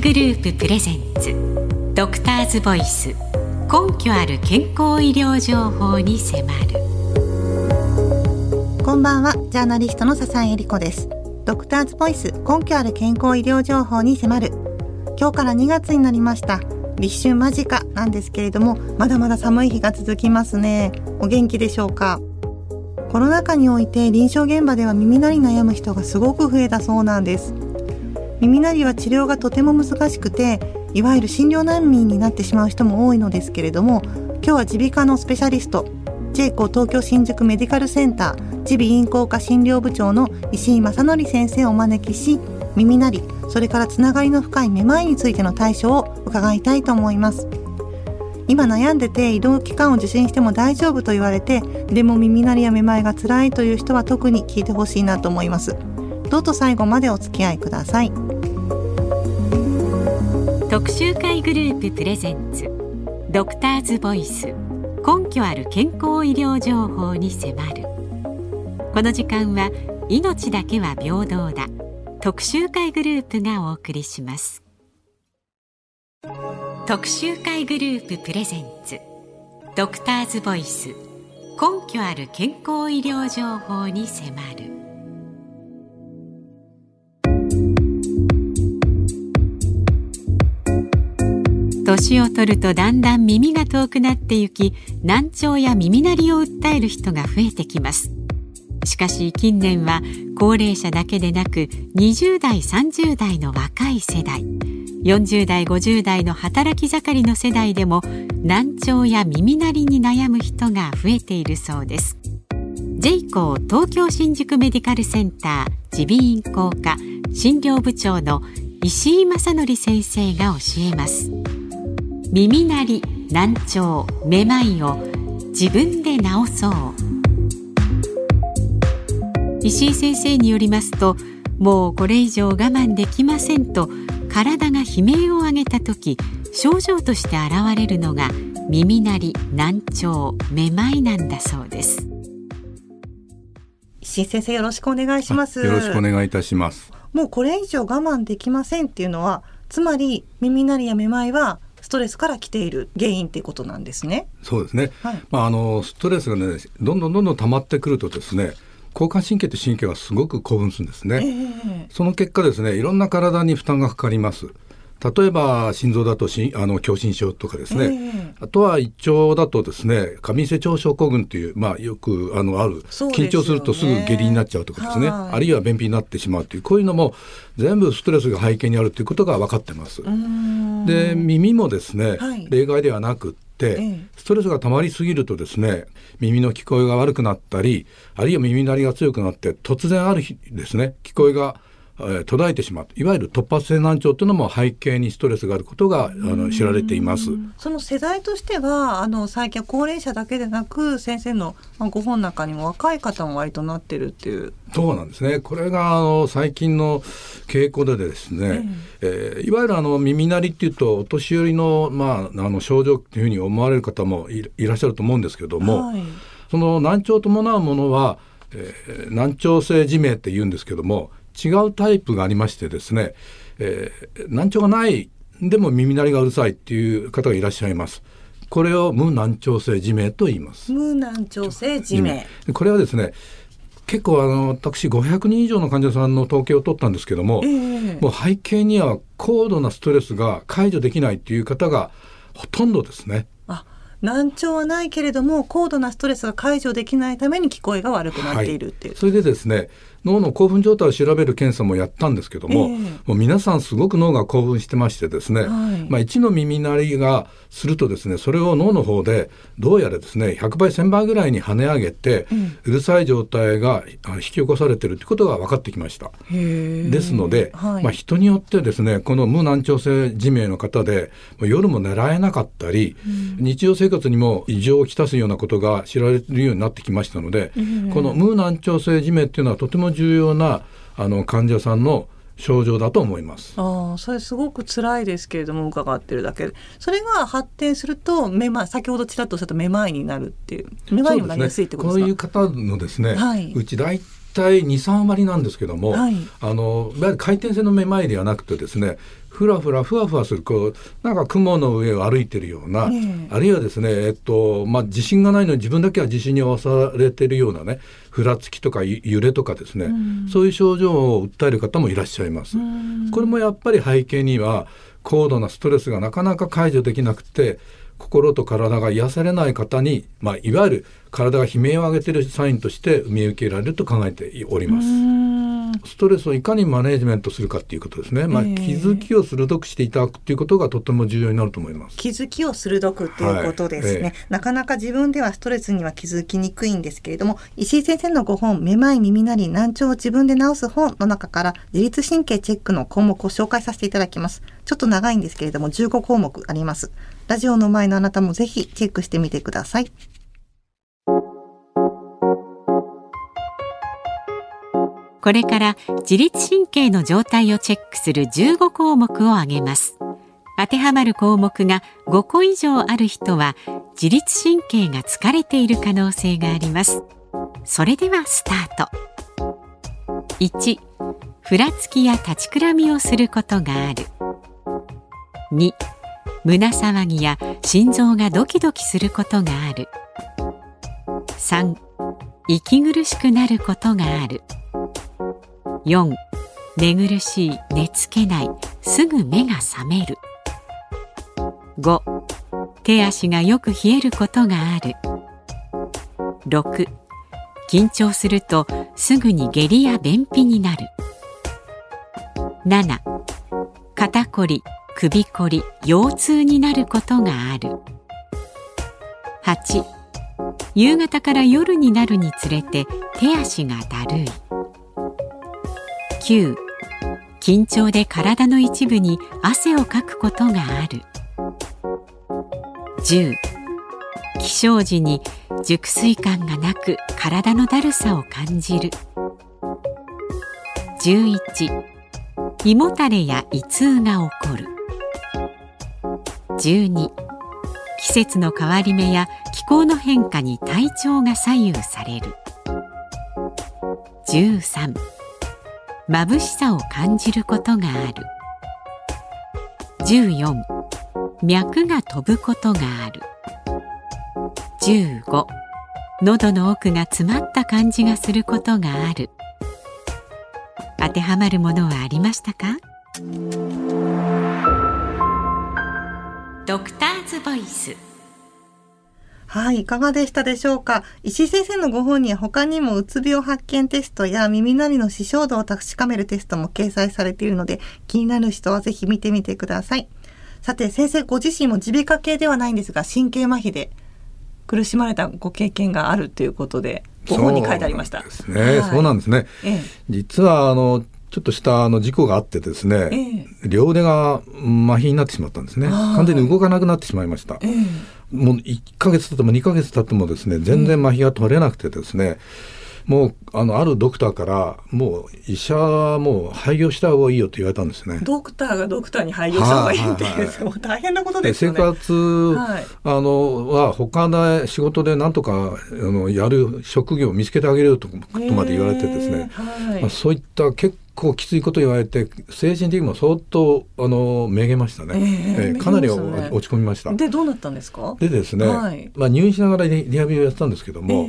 グループプレゼンツ。ドクターズボイス。根拠ある健康医療情報に迫る。こんばんは。ジャーナリストの笹井恵理子です。ドクターズボイス。根拠ある健康医療情報に迫る。今日から2月になりました。立春間近なんですけれどもまだまだ寒い日が続きますね。お元気でしょうか？コロナ禍において臨床現場では耳鳴り悩む人がすごく増えたそうなんです。耳鳴りは治療がとても難しくていわゆる診療難民になってしまう人も多いのですけれども今日は耳鼻科のスペシャリスト j コ東京新宿メディカルセンター耳鼻咽喉科診療部長の石井正則先生をお招きし耳鳴りそれからつながりの深いめまいについての対処を伺いたいと思います。今悩んでて医療機関を受診しても大丈夫と言われてでも耳鳴りやめまいが辛いという人は特に聞いてほしいなと思います。どうぞ最後までお付き合いください。特集会グループプレゼンツドクターズボイス根拠ある健康医療情報に迫る。この時間は命だけは平等だ特集会グループがお送りします。特集会グループプレゼンツドクターズボイス根拠ある健康医療情報に迫る。年を取るとだんだん耳が遠くなってゆき難聴や耳鳴りを訴える人が増えてきます。しかし近年は高齢者だけでなく20代30代の若い世代40代50代の働き盛りの世代でも難聴や耳鳴りに悩む人が増えているそうです。j コー東京新宿メディカルセンター耳鼻咽喉科診療部長の石井正則先生が教えます。耳鳴り難聴めまいを自分で治そう。石井先生によりますともうこれ以上我慢できませんと体が悲鳴を上げた時症状として現れるのが耳鳴り難聴めまいなんだそうです。石井先生よろしくお願いします。よろしくお願いいたします。もうこれ以上我慢できませんっていうのはつまり耳鳴りやめまいはストレスから来ている原因っていうことなんですね。そうですね。はい、まああのストレスがねどんどんどんどん溜まってくるとですね。交感神経と神経はすごく興奮するんですね、えー、その結果ですねいろんな体に負担がかかります例えば心臓だとしあの狭心症とかですね、えー、あとは胃腸だとですね過敏性腸症候群という、まあ、よくあのある、ね、緊張するとすぐ下痢になっちゃうとかですね。あるいは便秘になってしまうというこういうのも全部ストレスが背景にあるということが分かってます。で耳もですね、はい、例外ではなくて、ストレスが溜まりすぎるとですね耳の聞こえが悪くなったりあるいは耳鳴りが強くなって突然ある日ですね聞こえがえー、途絶えてしまう。いわゆる突発性難聴というのも背景にストレスがあることがあの知られています。その世代としてはあの最近は高齢者だけでなく先生のご本の中にも若い方も割となってるっていう。そうなんですね。これがあの最近の傾向でですね、えー、えー、いわゆるあの耳鳴りっていうとお年寄りの,、まあ、あの症状っていうふうに思われる方もいらっしゃると思うんですけども、はい、その難聴を伴うものは、えー、難聴性自明って言うんですけども違うタイプがありましてですね、えー、難聴がないでも耳鳴りがうるさいっていう方がいらっしゃいます。これを無難聴性自明と言います。無難聴性自明。これはですね、結構あの私500人以上の患者さんの統計を取ったんですけども、えー、もう背景には高度なストレスが解除できないっていう方がほとんどですね。難聴はないけれども高度なストレスが解除できないために聞こえが悪くなっているっていう、はい、それでですね脳の興奮状態を調べる検査もやったんですけどもえー、もう皆さんすごく脳が興奮してましてですね、はい、まあ、1の耳鳴りがするとですねそれを脳の方でどうやらですね100倍1000倍ぐらいに跳ね上げて、うん、うるさい状態が引き起こされているということが分かってきました。ですので、はい、まあ、人によってですねこの無難聴性自明の方で夜も狙えなかったり、うん、日常生活にも異常をきたすようなことが知られるようになってきましたので、この無難聴性自明っていうのはとても重要なあの患者さんの症状だと思います。ああ、それすごく辛いですけれども伺ってるだけで、それが発展するとめまい、先ほどちらっとおっしゃっためまいになるっていう、めまいになりやすいってことですか？ね、こういう方のですね、はい、うち大体23割なんですけども、はい。あのいわゆる回転性のめまいではなくてですねふらふらふわふわするこうなんか雲の上を歩いてるような、ええ。あるいはですねえっとまあ自信がないのに自分だけは自信に押されてるようなねふらつきとかゆ揺れとかですね、そういう症状を訴える方もいらっしゃいます。これもやっぱり背景には高度なストレスがなかなか解除できなくて心と体が癒されない方に、まあ、いわゆる体が悲鳴を上げているサインとして見受けられると考えております。ストレスをいかにマネジメントするかっていうことですね。まあ、ええ気づきを鋭くしていただくっていうことがとても重要になると思います。気づきを鋭くっていうことですね、はいえなかなか自分ではストレスには気づきにくいんですけれども石井先生のご本「めまい耳鳴り難聴を自分で治す本」の中から自律神経チェックの項目を紹介させていただきますちょっと長いんですけれども15項目ありますラジオの前のあなたもぜひチェックしてみてくださいこれから自律神経の状態をチェックする15項目を挙げます。当てはまる項目が5個以上ある人は自律神経が疲れている可能性があります。それではスタート。1、ふらつきや立ちくらみをすることがある。2、胸騒ぎや心臓がドキドキすることがある。3、息苦しくなることがある。4寝苦しい寝つけないすぐ目が覚める5手足がよく冷えることがある6緊張するとすぐに下痢や便秘になる7肩こり首こり腰痛になることがある。8夕方から夜になるにつれて手足がだるい。9緊張で体の一部に汗をかくことがある。10起床時に熟睡感がなく体のだるさを感じる。11胃もたれや胃痛が起こる。12季節の変わり目や気候の変化に体調が左右される。13眩しさを感じることがある。14脈が飛ぶことがある。15喉の奥が詰まった感じがすることがある。当てはまるものはありましたか？ドクターズボイスはい、いかがでしたでしょうか？石井先生のご本には他にもうつ病発見テストや耳鳴りの視聴度を確かめるテストも掲載されているので気になる人はぜひ見てみてください。さて先生ご自身も耳鼻科系ではないんですが神経麻痺で苦しまれたご経験があるということでご本に書いてありました。そうですね。そうなんですね。ええ実はあのちょっとしたあの事故があってですね、両腕が麻痺になってしまったんですね。完全に動かなくなってしまいました。ええ。もう1ヶ月経っても2ヶ月経ってもですね全然麻痺が取れなくてですね、もうあのあるドクターからもう医者はもう廃業した方がいいよと言われたんですね。ドクターがドクターに廃業した方がいいっていう、はいはいはいもう大変なことですよね。活、はい。あのは他で仕事でなんとかあのやる職業を見つけてあげるとまで言われてですね、はい。まあ、そういった結構きついこと言われて精神的にも相当あのめげましたね、ええええかなり落ち込みました。でどうなったんですか？でですね、はい。まあ、入院しながらリリハビリをやってたんですけども、え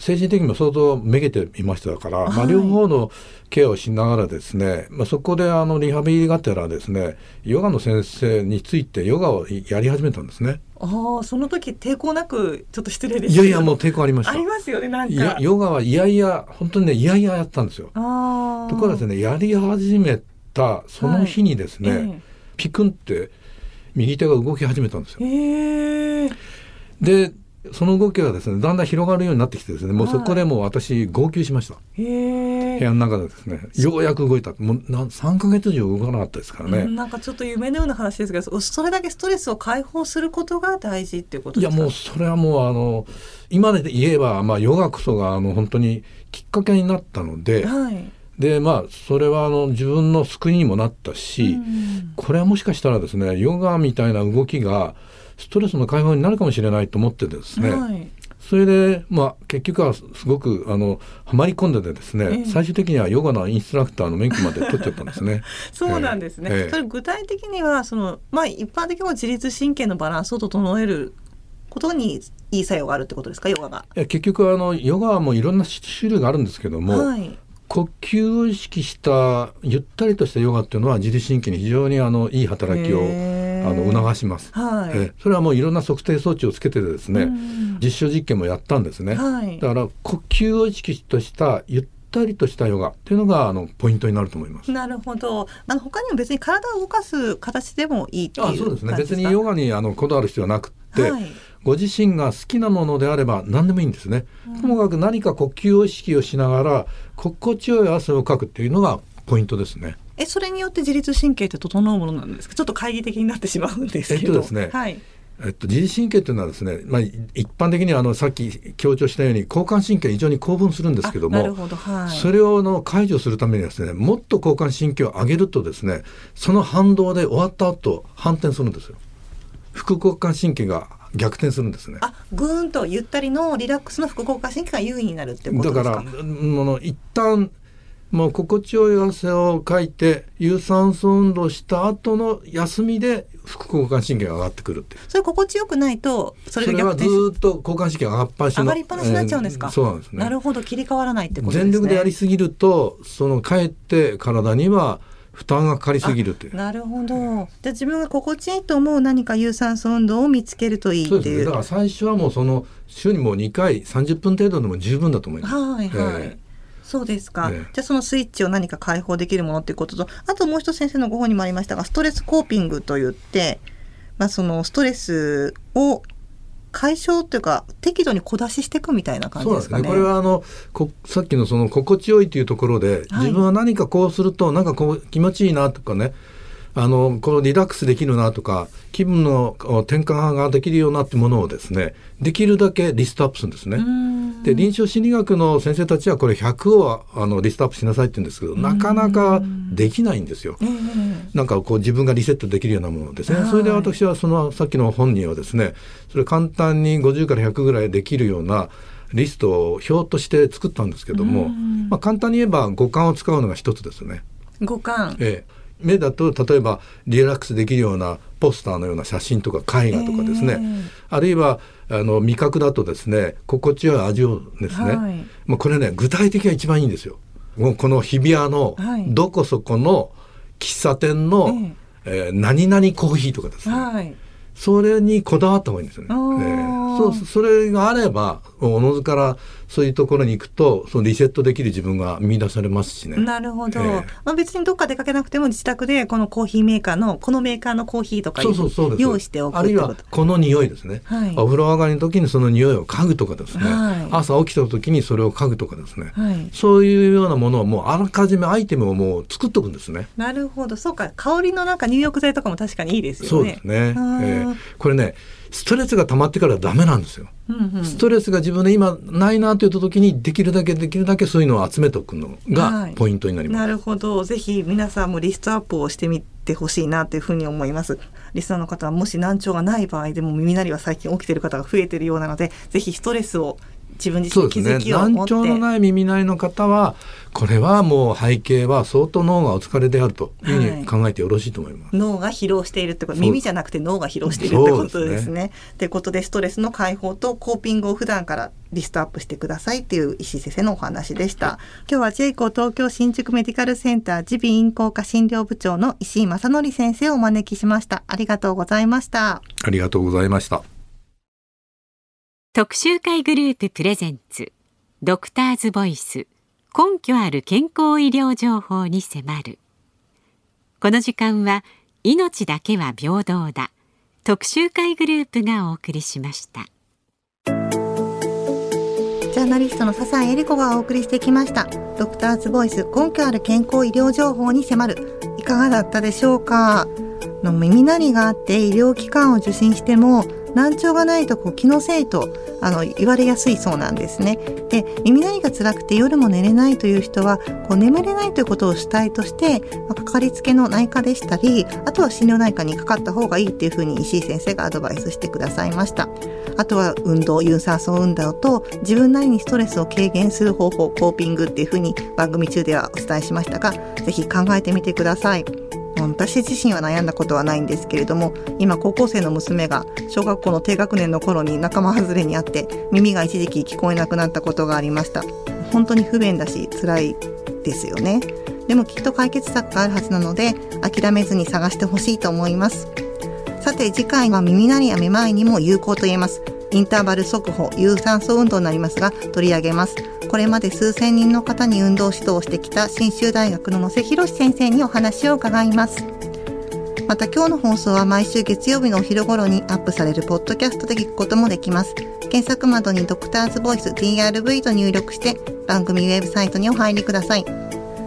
精神的にも相当めげていましたから、まあ、はい両方のケアをしながらですね、まあ、そこであのリハビリがてらですねヨガの先生についてヨガをやり始めたんですね。ああその時抵抗なくちょっと失礼ですいやいやもう抵抗ありました。ありますよねなんいやかヨガはいやいや本当にねいやいややったんですよ。ああところがですねやり始めたその日にですね、はい。ピクンって右手が動き始めたんですよ。えええでその動きがですねだんだん広がるようになってきてですねもうそこでもう私号泣しました。ええ部屋の中でですねようやく動いた。もうなん3ヶ月以上動かなかったですからね、うんなんかちょっと夢のような話ですけどそれだけストレスを解放することが大事っていうことですか？いやもうそれはもうあの今で言えば、まあ、ヨガこそがあの本当にきっかけになったのではい。でまあそれはあの自分の救いにもなったし、うん。これはもしかしたらですねヨガみたいな動きがストレスの解放になるかもしれないと思ってですね、はい。それで、まあ、結局はすごくあのはまり込んでてですね、えー、最終的にはヨガのインストラクターの免許まで取っちゃったんですね。そうなんですね、えー、それ具体的にはその、まあ、一般的に自律神経のバランスを整えることにいい作用があるってことですか？ヨガが。結局あのヨガもいろんな種類があるんですけども、はい、呼吸を意識したゆったりとしたヨガっていうのは自律神経に非常にあのいい働きをあの促します、はい、えそれはもういろんな測定装置をつけてですね、実証実験もやったんですね、はい、だから呼吸を意識としたゆったりとしたヨガっていうのがあのポイントになると思います。なるほど。あの他にも別に体を動かす形でもいいっていうあそうですね。別にヨガにあのこだわる必要はなくて、はい、ご自身が好きなものであれば何でもいいんですね、うん、ともかく何か呼吸を意識をしながら心地よい汗をかくっていうのがポイントですねえそれによって自律神経って整うものなんですか？ちょっと懐疑的になってしまうんですけどえっとですね、はいえっと、自律神経というのはですね、まあ、一般的にあのさっき強調したように交感神経非常に興奮するんですけどもはい、それをの解除するためにですねもっと交感神経を上げるとですねその反動で終わった後反転するんですよ。副交感神経が逆転するんですね。あ、ぐーんとゆったりのリラックスの副交感神経が優位になるってことですか？だからもの一旦もう心地よい汗をかいて有酸素運動した後の休みで副交感神経が上がってくるってそれ心地よくないとそれがずっと交感神経上がっぱし上がりっぱなしになっちゃうんですか、えー、そうなんですね。なるほど切り替わらないってことですね。全力でやりすぎるとそのかえって体には負担がかかりすぎるという。なるほど。じゃあ自分が心地いいと思う何か有酸素運動を見つけるといいっていう、ね、だから最初はもうその週にもう2回30分程度でも十分だと思います。はいはい、えーそうですか、じゃあそのスイッチを何か解放できるものっていうこととあともう一つ先生のご本にもありましたがストレスコーピングといって、まあ、そのストレスを解消というか適度に小出ししていくみたいな感じですかね。ね。これはあのこさっきのその心地よいというところで、自分は何かこうするとなんかこう気持ちいいなとかねあのこのリラックスできるなとか気分の転換ができるようなってものをですねできるだけリストアップするんですね。で臨床心理学の先生たちはこれ100をあのリストアップしなさいって言うんですけどなかなかできないんですよ。なんかこう自分がリセットできるようなものですね。それで私はそのさっきの本人はですねそれ簡単に50から100ぐらいできるようなリストを表として作ったんですけども、まあ、簡単に言えば五感を使うのが一つですね。五感、ええ目だと例えばリラックスできるようなポスターのような写真とか絵画とかですね、えー、あるいはあの味覚だとですね心地よい味をですね、はい、もうこれね具体的が一番いいんですよ。もうこの日比谷のどこそこの喫茶店の、はい、えー、何々コーヒーとかですね、はい、それにこだわった方がいいんですよね。えー、そうそれがあればおのずからそういうところに行くとそのリセットできる自分が見出されますしね。なるほど、えー、まあ、別にどっか出かけなくても自宅でこのコーヒーメーカーのこのメーカーのコーヒーとか用意しておくあるいはこの匂いですね、はい、お風呂上がりの時にその匂いを嗅ぐとかですね、はい、朝起きた時にそれを嗅ぐとかですね、はい、そういうようなものをもうあらかじめアイテムをもう作っとくんですね。なるほど。そうか。香りのなんか入浴剤とかも確かにいいですよね。そうですね、えー、これねストレスが溜まってからダメなんですよ。うんうん、ストレスが自分で今ないなという時にできるだけできるだけそういうのを集めておくのがポイントになります。はい、なるほど。ぜひ皆さんもリストアップをしてみてほしいなというふうに思います。リスナーの方はもし難聴がない場合でも耳鳴りは最近起きている方が増えているようなので、ぜひストレスを自分自身気づきを持って、ね、難聴のない耳鳴りの方はこれはもう背景は相当脳がお疲れであるというふうに考えてよろしいと思います、はい、脳が疲労しているってこと耳じゃなくて脳が疲労しているってことですね。と、ね、いうことでストレスの解放とコーピングを普段からリストアップしてくださいっていう石井先生のお話でした。今日はジェイコ東京新宿メディカルセンター耳鼻咽喉科診療部長の石井正則先生をお招きしました。ありがとうございました。ありがとうございました。特集会グループプレゼンツドクターズボイス根拠ある健康医療情報に迫る。この時間は命だけは平等だ特集会グループがお送りしました。ジャーナリストの笹井恵理子がお送りしてきました。ドクターズボイス根拠ある健康医療情報に迫る。いかがだったでしょうか？の耳鳴りがあって医療機関を受診しても難聴がないとこう気のせいとあの言われやすいそうなんですね。で耳鳴りが辛くて夜も寝れないという人はこう眠れないということを主体として、まあ、かかりつけの内科でしたりあとは心療内科にかかった方がいいっていうふうに石井先生がアドバイスしてくださいました。あとは運動有酸素運動と自分なりにストレスを軽減する方法コーピングっていうふうに番組中ではお伝えしましたが是非考えてみてください。私自身は悩んだことはないんですけれども今高校生の娘が小学校の低学年の頃に仲間外れにあって耳が一時期聞こえなくなったことがありました。本当に不便だし辛いですよね。でもきっと解決策があるはずなので諦めずに探してほしいと思います。さて次回は耳鳴りやめまいにも有効と言えます。インターバル速歩有酸素運動になりますが取り上げます。これまで数千人の方に運動指導をしてきた信州大学の野瀬博先生にお話を伺います。また今日の放送は毎週月曜日のお昼頃にアップされるポッドキャストで聞くこともできます。検索窓にドクターズボイス DRV と入力して番組ウェブサイトにお入りください。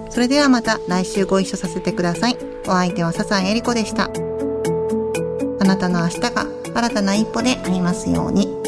それではまた来週ご一緒させてください。お相手は笹井恵理子でした。あなたの明日が新たな一歩でありますように。